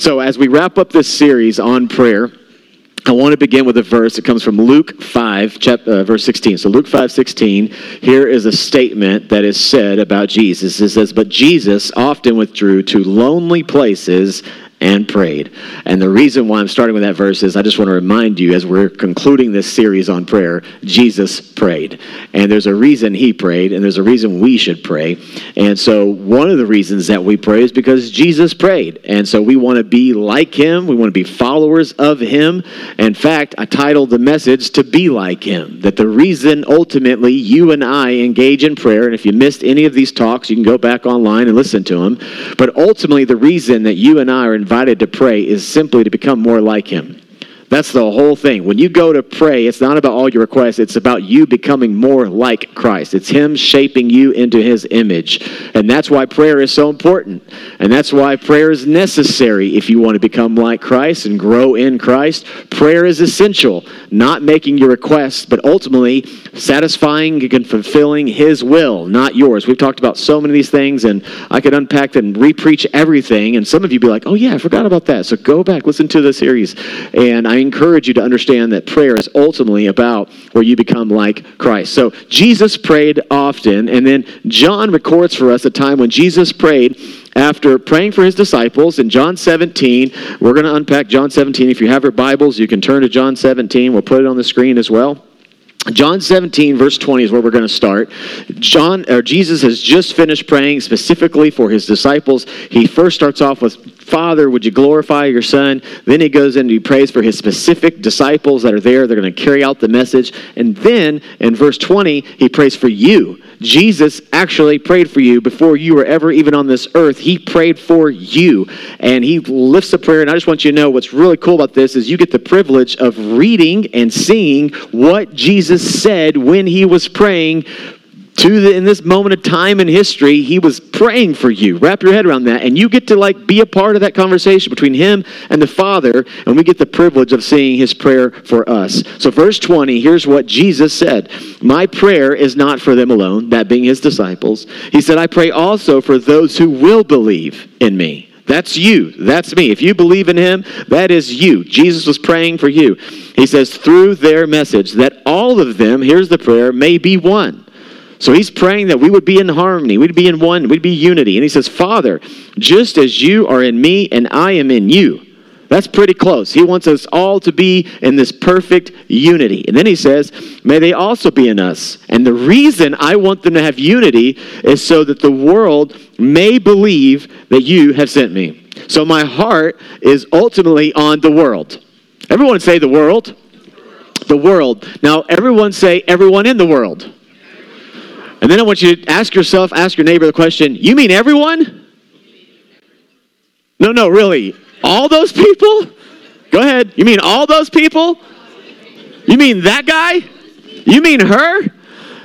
So, as we wrap up this series on prayer, I want to begin with a verse. It comes from Luke 5, chapter, uh, verse 16. So, Luke 5, 16, here is a statement that is said about Jesus. It says, But Jesus often withdrew to lonely places and prayed. And the reason why I'm starting with that verse is I just want to remind you as we're concluding this series on prayer, Jesus prayed. And there's a reason he prayed, and there's a reason we should pray. And so one of the reasons that we pray is because Jesus prayed. And so we want to be like him, we want to be followers of him. In fact, I titled the message to be like him. That the reason ultimately you and I engage in prayer, and if you missed any of these talks, you can go back online and listen to them. But ultimately, the reason that you and I are invited to pray is simply to become more like Him. That's the whole thing. When you go to pray, it's not about all your requests, it's about you becoming more like Christ. It's Him shaping you into His image. And that's why prayer is so important. And that's why prayer is necessary if you want to become like Christ and grow in Christ. Prayer is essential, not making your requests, but ultimately satisfying and fulfilling His will, not yours. We've talked about so many of these things, and I could unpack and repreach everything. And some of you be like, oh, yeah, I forgot about that. So go back, listen to the series. And I encourage you to understand that prayer is ultimately about where you become like Christ. So Jesus prayed often, and then John records for us a time when Jesus prayed after praying for his disciples in John 17. We're going to unpack John 17. If you have your Bibles, you can turn to John 17. We'll put it on the screen as well. John 17, verse 20 is where we're going to start. John or Jesus has just finished praying specifically for his disciples. He first starts off with, Father, would you glorify your son? Then he goes and he prays for his specific disciples that are there. They're going to carry out the message. And then in verse 20, he prays for you. Jesus actually prayed for you before you were ever even on this earth. He prayed for you. And he lifts a prayer. And I just want you to know what's really cool about this is you get the privilege of reading and seeing what Jesus said when he was praying to the, in this moment of time in history, he was praying for you. Wrap your head around that, and you get to like be a part of that conversation between him and the Father, and we get the privilege of seeing his prayer for us. So, verse 20, here's what Jesus said My prayer is not for them alone, that being his disciples. He said, I pray also for those who will believe in me. That's you. That's me. If you believe in him, that is you. Jesus was praying for you. He says, through their message, that all of them, here's the prayer, may be one so he's praying that we would be in harmony, we'd be in one, we'd be unity. And he says, Father, just as you are in me and I am in you. That's pretty close. He wants us all to be in this perfect unity. And then he says, May they also be in us. And the reason I want them to have unity is so that the world may believe that you have sent me. So my heart is ultimately on the world. Everyone say the world. The world. Now, everyone say everyone in the world. And then I want you to ask yourself, ask your neighbor the question you mean everyone? No, no, really. All those people? Go ahead. You mean all those people? You mean that guy? You mean her?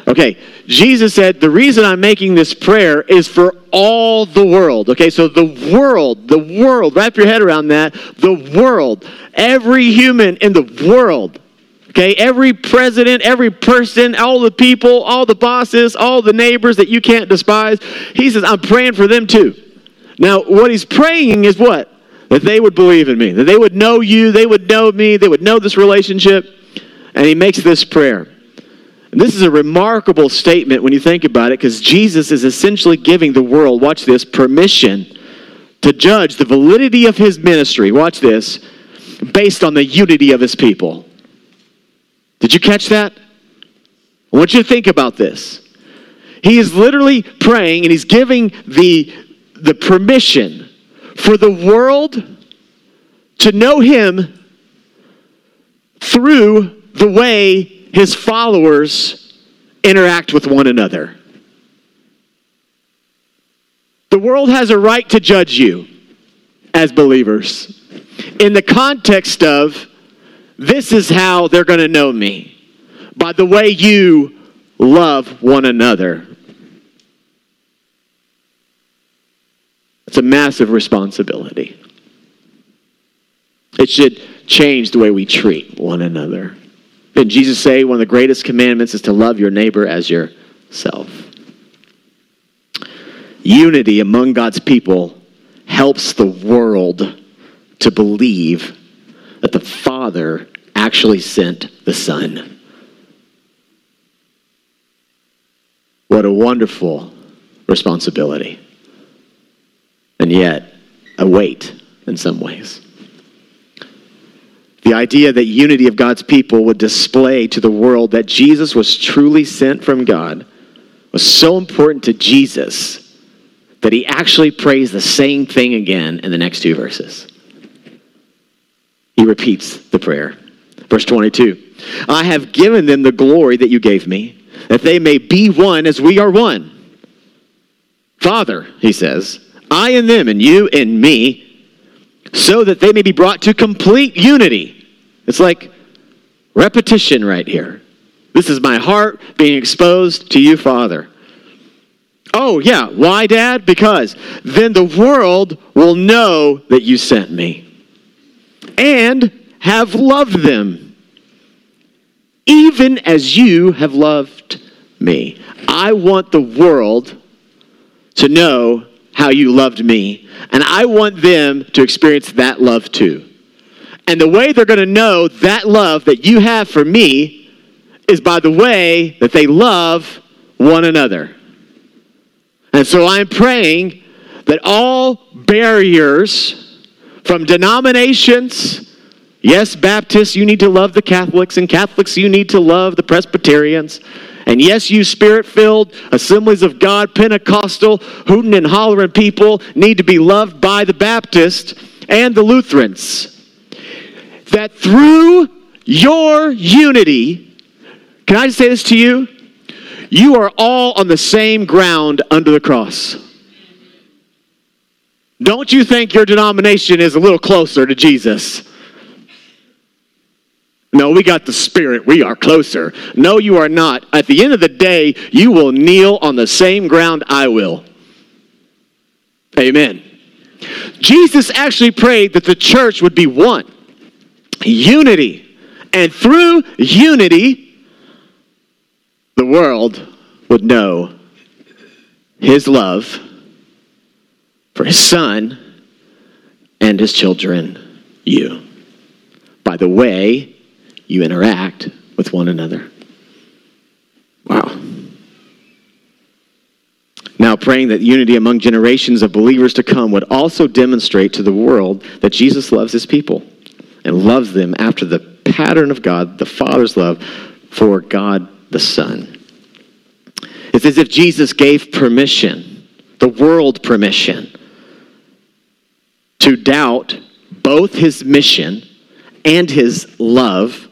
Okay, Jesus said, The reason I'm making this prayer is for all the world. Okay, so the world, the world, wrap your head around that. The world, every human in the world Okay, every president, every person, all the people, all the bosses, all the neighbors that you can't despise, he says, I'm praying for them too. Now, what he's praying is what? That they would believe in me, that they would know you, they would know me, they would know this relationship. And he makes this prayer. And this is a remarkable statement when you think about it, because Jesus is essentially giving the world, watch this, permission to judge the validity of his ministry, watch this, based on the unity of his people. Did you catch that? I want you to think about this. He is literally praying and he's giving the, the permission for the world to know him through the way his followers interact with one another. The world has a right to judge you as believers in the context of this is how they're going to know me by the way you love one another. It's a massive responsibility. It should change the way we treat one another. Didn't Jesus say one of the greatest commandments is to love your neighbor as yourself? Unity among God's people helps the world to believe that the Father actually sent the Son. What a wonderful responsibility. And yet, a weight in some ways. The idea that unity of God's people would display to the world that Jesus was truly sent from God was so important to Jesus that he actually prays the same thing again in the next two verses. He repeats the prayer. Verse 22 I have given them the glory that you gave me, that they may be one as we are one. Father, he says, I and them, and you and me, so that they may be brought to complete unity. It's like repetition right here. This is my heart being exposed to you, Father. Oh, yeah. Why, Dad? Because then the world will know that you sent me and have loved them, even as you have loved me. I want the world to know how you loved me, and I want them to experience that love too. And the way they're going to know that love that you have for me is by the way that they love one another. And so I'm praying that all barriers from denominations, yes, Baptists, you need to love the Catholics, and Catholics, you need to love the Presbyterians. And yes, you spirit filled assemblies of God, Pentecostal, hooting and hollering people need to be loved by the Baptists and the Lutherans that through your unity, can I just say this to you? You are all on the same ground under the cross. Don't you think your denomination is a little closer to Jesus? No, we got the Spirit. We are closer. No, you are not. At the end of the day, you will kneel on the same ground I will. Amen. Jesus actually prayed that the church would be one unity. And through unity, the world would know his love for his son and his children, you, by the way you interact with one another. Wow. Now, praying that unity among generations of believers to come would also demonstrate to the world that Jesus loves his people and loves them after the pattern of God, the Father's love for God the Son. It's as if Jesus gave permission, the world permission, to doubt both his mission and his love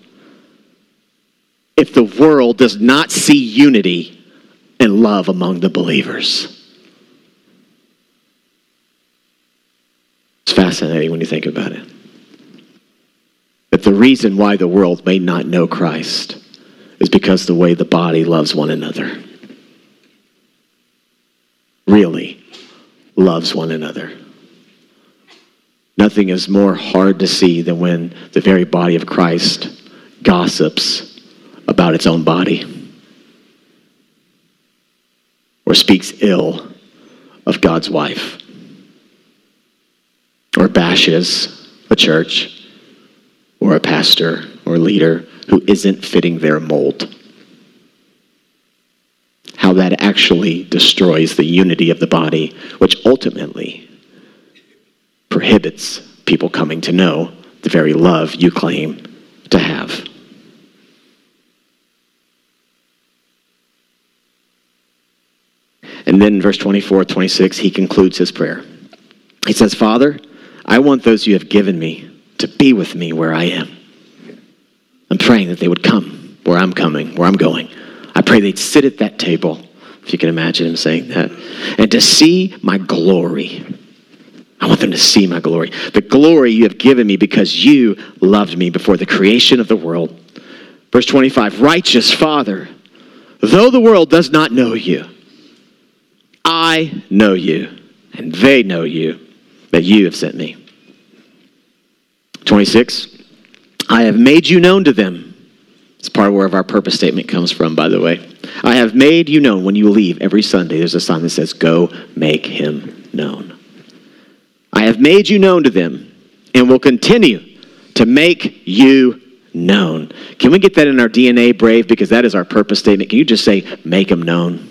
if the world does not see unity and love among the believers. It's fascinating when you think about it But the reason why the world may not know Christ is because the way the body loves one another. Really loves one another. Nothing is more hard to see than when the very body of Christ gossips about its own body or speaks ill of God's wife or bashes a church or a pastor or leader who isn't fitting their mold. How that actually destroys the unity of the body, which ultimately prohibits people coming to know the very love you claim to have. And then, verse 24, 26, he concludes his prayer. He says, Father, I want those you have given me to be with me where I am. I'm praying that they would come where I'm coming, where I'm going. I pray they'd sit at that table, if you can imagine him saying that, and to see my glory. I want them to see my glory. The glory you have given me because you loved me before the creation of the world. Verse 25 Righteous Father, though the world does not know you, I know you, and they know you, that you have sent me. 26. I have made you known to them. It's part of where our purpose statement comes from, by the way. I have made you known when you leave every Sunday. There's a sign that says, Go make him known. I have made you known to them and will continue to make you known. Can we get that in our DNA, Brave? Because that is our purpose statement. Can you just say, make him known?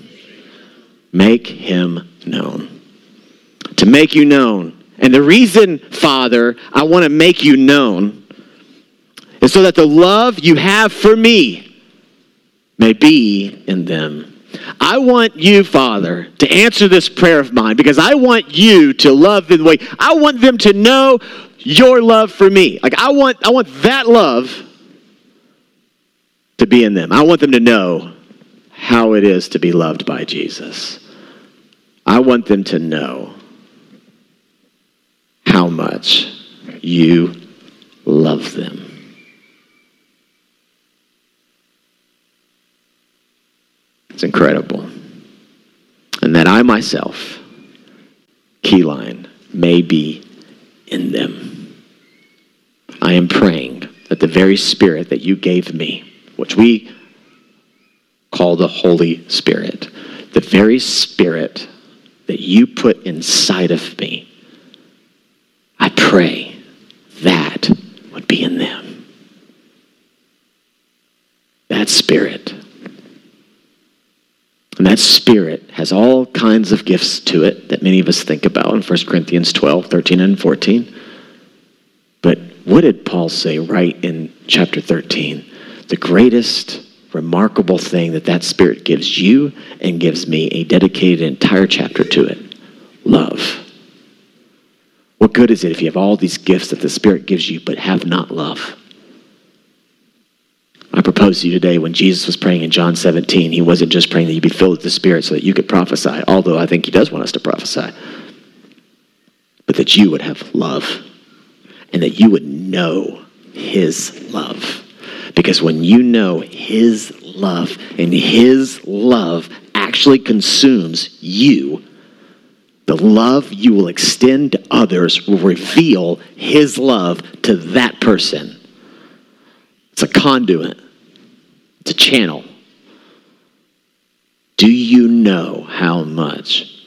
Make him known. To make you known. And the reason, Father, I want to make you known is so that the love you have for me may be in them. I want you, Father, to answer this prayer of mine because I want you to love in the way I want them to know your love for me. Like I want I want that love to be in them. I want them to know how it is to be loved by Jesus. I want them to know how much you love them. It's incredible. And that I myself, Keyline, may be in them. I am praying that the very Spirit that you gave me, which we call the Holy Spirit, the very Spirit that you put inside of me, I pray that would be in them. That Spirit. And that Spirit has all kinds of gifts to it that many of us think about in 1 Corinthians 12, 13, and 14. But what did Paul say right in chapter 13? The greatest remarkable thing that that Spirit gives you and gives me a dedicated entire chapter to it love. What good is it if you have all these gifts that the Spirit gives you but have not love? I propose to you today when Jesus was praying in John 17, he wasn't just praying that you be filled with the Spirit so that you could prophesy, although I think he does want us to prophesy, but that you would have love and that you would know his love. Because when you know his love and his love actually consumes you, the love you will extend to others will reveal his love to that person. It's a conduit, it's a channel. Do you know how much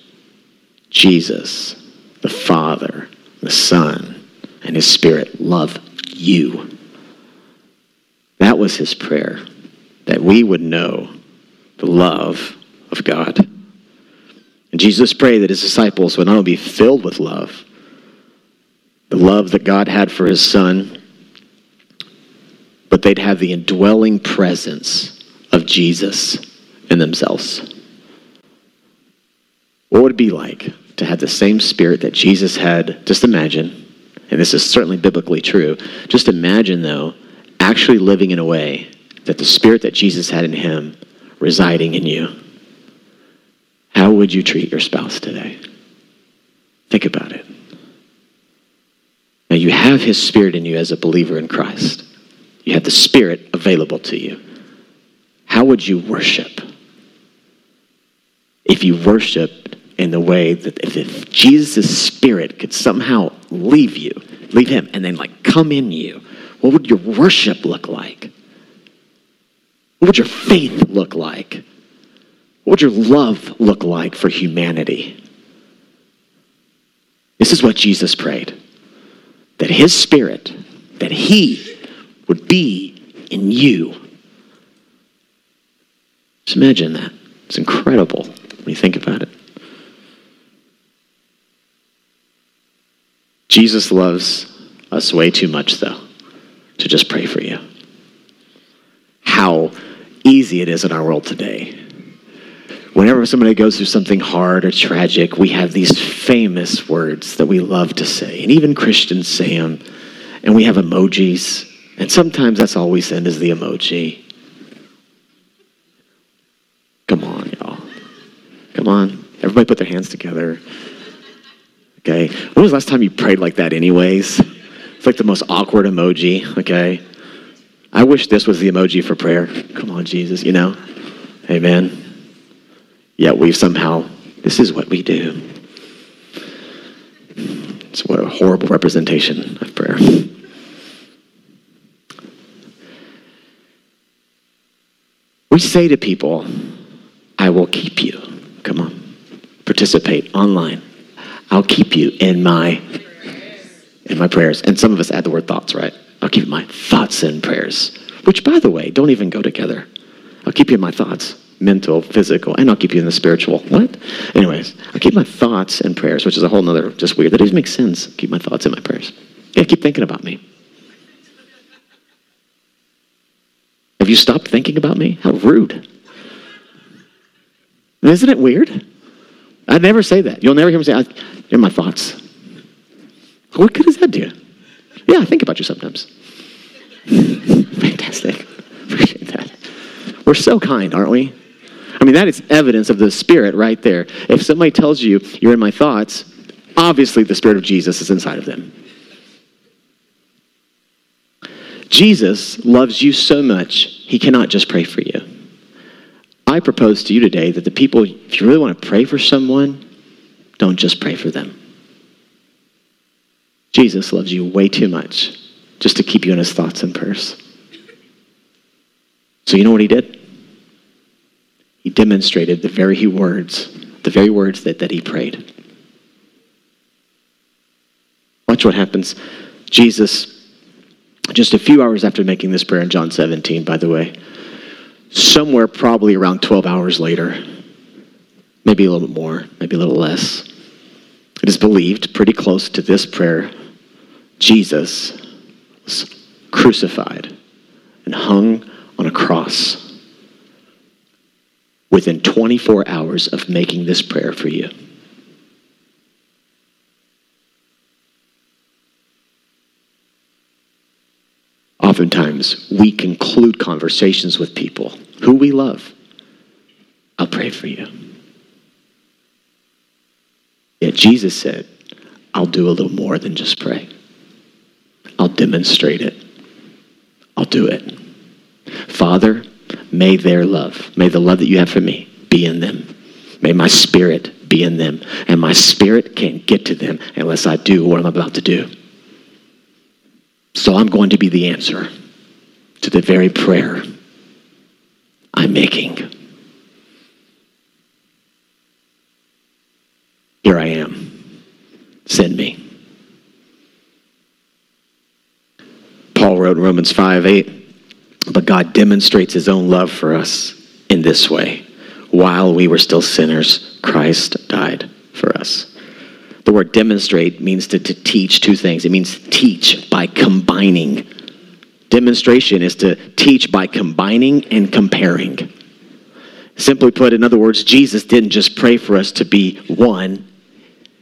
Jesus, the Father, the Son, and His Spirit love you? That was His prayer, that we would know the love of God. And Jesus prayed that His disciples would not only be filled with love, the love that God had for His Son but they'd have the indwelling presence of Jesus in themselves. What would it be like to have the same spirit that Jesus had? Just imagine, and this is certainly biblically true, just imagine, though, actually living in a way that the spirit that Jesus had in him residing in you. How would you treat your spouse today? Think about it. Now, you have his spirit in you as a believer in Christ. You have the Spirit available to you. How would you worship? If you worshiped in the way that if, if Jesus' Spirit could somehow leave you, leave Him, and then like come in you, what would your worship look like? What would your faith look like? What would your love look like for humanity? This is what Jesus prayed that His Spirit, that He would be in you. Just imagine that. It's incredible when you think about it. Jesus loves us way too much, though, to just pray for you. How easy it is in our world today. Whenever somebody goes through something hard or tragic, we have these famous words that we love to say, and even Christians say them, and we have emojis and sometimes that's all we send is the emoji. Come on, y'all. Come on. Everybody put their hands together. Okay. When was the last time you prayed like that, anyways? It's like the most awkward emoji, okay? I wish this was the emoji for prayer. Come on, Jesus, you know? Amen. Yet we've somehow, this is what we do. It's what a horrible representation of prayer. We say to people, I will keep you. Come on, participate online. I'll keep you in my in my prayers. And some of us add the word thoughts, right? I'll keep my thoughts and prayers, which, by the way, don't even go together. I'll keep you in my thoughts, mental, physical, and I'll keep you in the spiritual. What? Anyways, I'll keep my thoughts and prayers, which is a whole nother, just weird. That doesn't make sense. Keep my thoughts and my prayers. Yeah, keep thinking about me. Have you stopped thinking about me? How rude. Isn't it weird? I'd never say that. You'll never hear me say, I, in my thoughts. What good does that do? Yeah, I think about you sometimes. Fantastic. Appreciate that. We're so kind, aren't we? I mean, that is evidence of the Spirit right there. If somebody tells you you're in my thoughts, obviously the Spirit of Jesus is inside of them. Jesus loves you so much, he cannot just pray for you. I propose to you today that the people, if you really want to pray for someone, don't just pray for them. Jesus loves you way too much just to keep you in his thoughts and prayers. So you know what he did? He demonstrated the very words, the very words that, that he prayed. Watch what happens. Jesus, just a few hours after making this prayer in John 17, by the way, somewhere probably around 12 hours later, maybe a little bit more, maybe a little less, it is believed pretty close to this prayer, Jesus was crucified and hung on a cross within 24 hours of making this prayer for you. Oftentimes, we conclude conversations with people who we love. I'll pray for you. Yet Jesus said, I'll do a little more than just pray. I'll demonstrate it. I'll do it. Father, may their love, may the love that you have for me be in them. May my spirit be in them. And my spirit can't get to them unless I do what I'm about to do. So I'm going to be the answer to the very prayer I'm making. Here I am. Send me. Paul wrote in Romans 5 8, but God demonstrates his own love for us in this way. While we were still sinners, Christ died for us. The word demonstrate means to, to teach two things. It means teach by combining. Demonstration is to teach by combining and comparing. Simply put, in other words, Jesus didn't just pray for us to be one,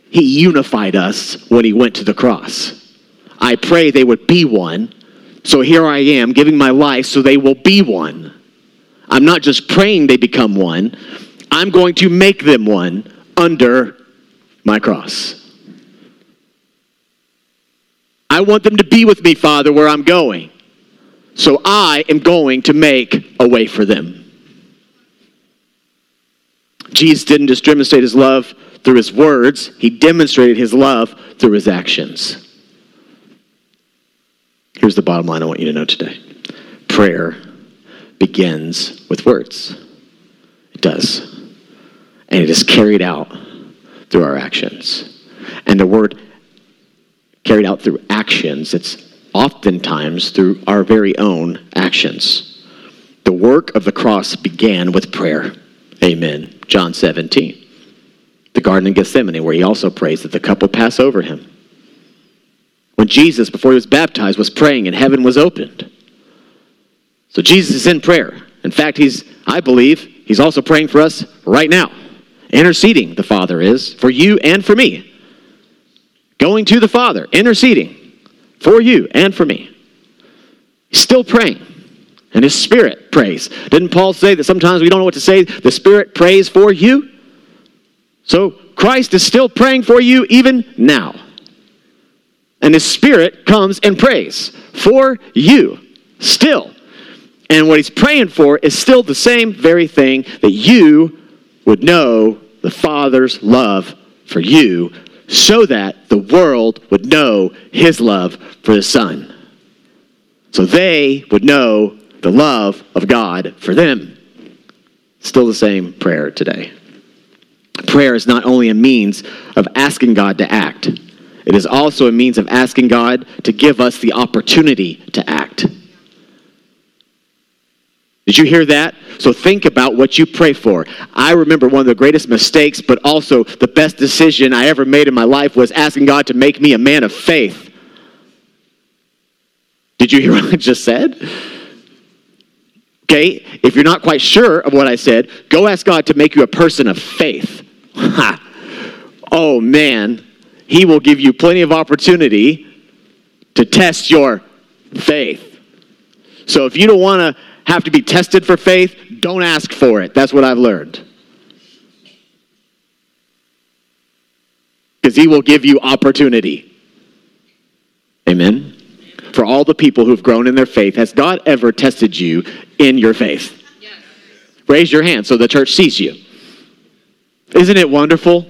He unified us when He went to the cross. I pray they would be one, so here I am giving my life so they will be one. I'm not just praying they become one, I'm going to make them one under my cross. I want them to be with me, Father, where I'm going. So I am going to make a way for them. Jesus didn't just demonstrate his love through his words, he demonstrated his love through his actions. Here's the bottom line I want you to know today prayer begins with words. It does. And it is carried out through our actions. And the word carried out through actions, it's oftentimes through our very own actions. The work of the cross began with prayer. Amen. John 17. The Garden of Gethsemane, where he also prays that the cup will pass over him. When Jesus, before he was baptized, was praying and heaven was opened. So Jesus is in prayer. In fact, he's, I believe, he's also praying for us right now. Interceding, the Father is, for you and for me. Going to the Father, interceding for you and for me. He's still praying. And his spirit prays. Didn't Paul say that sometimes we don't know what to say? The spirit prays for you. So Christ is still praying for you even now. And his spirit comes and prays for you still. And what he's praying for is still the same very thing that you would know the Father's love for you so that the world would know his love for the Son. So they would know the love of God for them. Still the same prayer today. Prayer is not only a means of asking God to act, It is also a means of asking God to give us the opportunity to act. Did you hear that? So think about what you pray for. I remember one of the greatest mistakes, but also the best decision I ever made in my life was asking God to make me a man of faith. Did you hear what I just said? Okay, if you're not quite sure of what I said, go ask God to make you a person of faith. Ha! Oh man, He will give you plenty of opportunity to test your faith. So if you don't want to have to be tested for faith, don't ask for it. That's what I've learned. Because he will give you opportunity. Amen. For all the people who've grown in their faith, has God ever tested you in your faith? Yes. Raise your hand so the church sees you. Isn't it wonderful?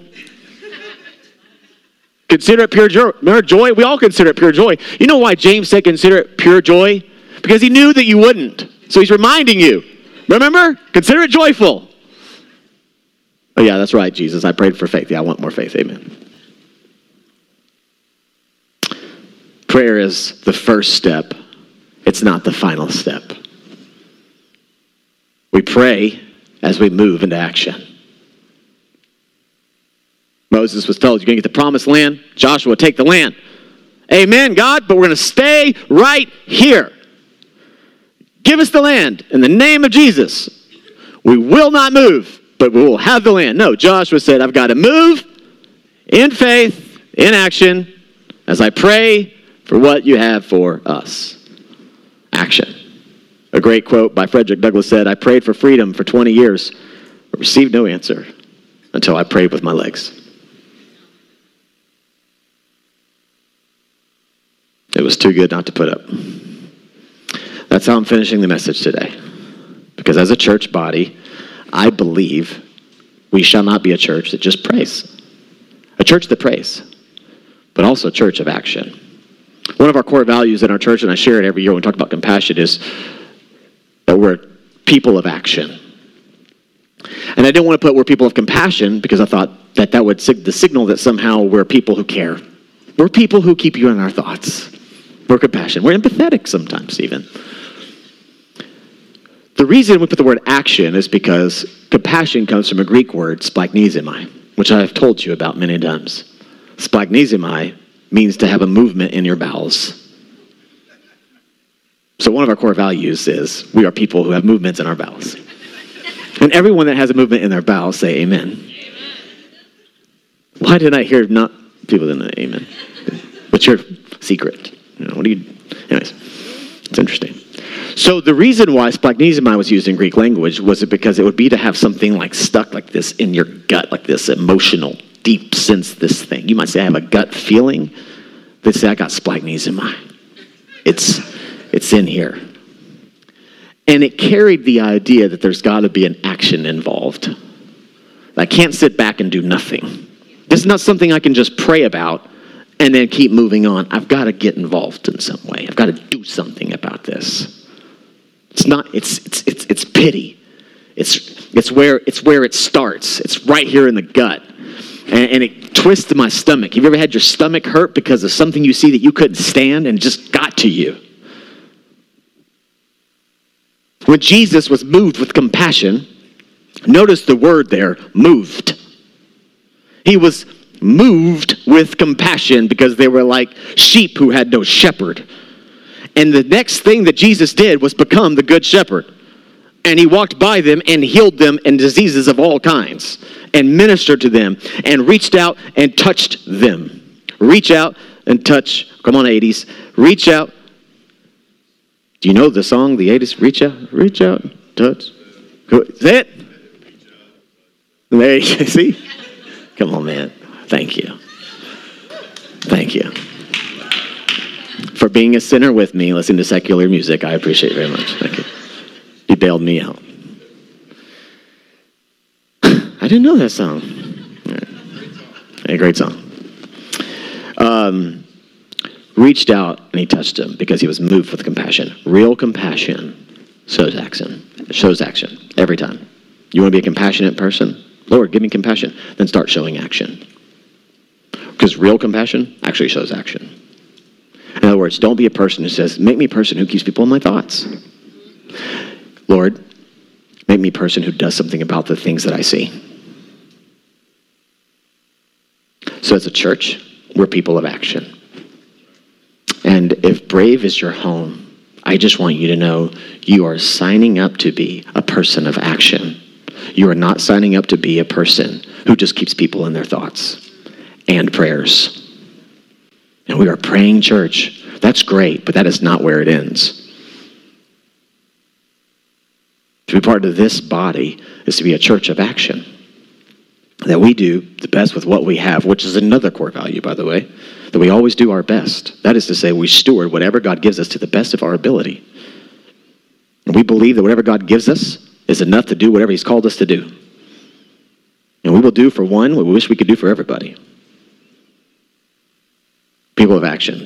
consider it pure joy. We all consider it pure joy. You know why James said consider it pure joy? Because he knew that you wouldn't. So he's reminding you. Remember? Consider it joyful. Oh, yeah, that's right, Jesus. I prayed for faith. Yeah, I want more faith. Amen. Prayer is the first step, it's not the final step. We pray as we move into action. Moses was told, You're going to get the promised land. Joshua, take the land. Amen, God, but we're going to stay right here. Give us the land in the name of Jesus. We will not move, but we will have the land. No, Joshua said, I've got to move in faith, in action, as I pray for what you have for us. Action. A great quote by Frederick Douglass said, I prayed for freedom for 20 years, but received no answer until I prayed with my legs. It was too good not to put up. That's how I'm finishing the message today. Because as a church body, I believe we shall not be a church that just prays, a church that prays, but also a church of action. One of our core values in our church, and I share it every year when we talk about compassion, is that we're people of action. And I didn't want to put we're people of compassion because I thought that that would sig- the signal that somehow we're people who care. We're people who keep you in our thoughts. We're compassion. We're empathetic sometimes, even. The reason we put the word action is because compassion comes from a Greek word, splagchnizomai, which I've told you about many times. Splagchnizomai means to have a movement in your bowels. So one of our core values is we are people who have movements in our bowels. And everyone that has a movement in their bowels say amen. amen. Why did I hear not people didn't amen? What's your secret? You know, what do you anyways, it's interesting. So the reason why splagchnizomai was used in Greek language was it because it would be to have something like stuck like this in your gut, like this emotional, deep sense this thing. You might say, I have a gut feeling. They say, I got splagchnizomai. It's, it's in here. And it carried the idea that there's got to be an action involved. I can't sit back and do nothing. This is not something I can just pray about and then keep moving on. I've got to get involved in some way. I've got to do something about this. It's not, it's, it's, it's, it's pity. It's, it's, where, it's where it starts. It's right here in the gut. And, and it twists my stomach. Have you ever had your stomach hurt because of something you see that you couldn't stand and just got to you? When Jesus was moved with compassion, notice the word there, moved. He was moved with compassion because they were like sheep who had no shepherd. And the next thing that Jesus did was become the good shepherd. And he walked by them and healed them in diseases of all kinds and ministered to them and reached out and touched them. Reach out and touch. Come on, 80s. Reach out. Do you know the song, the 80s? Reach out, reach out, touch. Say it. There you see? Come on, man. Thank you. Thank you for being a sinner with me, listening to secular music. I appreciate it very much. Thank you. You bailed me out. I didn't know that song. A great song. Um, reached out and he touched him because he was moved with compassion. Real compassion shows action. Shows action every time. You want to be a compassionate person? Lord, give me compassion. Then start showing action. Because real compassion actually shows action. In other words, don't be a person who says, Make me a person who keeps people in my thoughts. Lord, make me a person who does something about the things that I see. So, as a church, we're people of action. And if Brave is your home, I just want you to know you are signing up to be a person of action. You are not signing up to be a person who just keeps people in their thoughts and prayers. And we are praying church. That's great, but that is not where it ends. To be part of this body is to be a church of action. That we do the best with what we have, which is another core value, by the way, that we always do our best. That is to say, we steward whatever God gives us to the best of our ability. And we believe that whatever God gives us is enough to do whatever He's called us to do. And we will do for one what we wish we could do for everybody. People of action.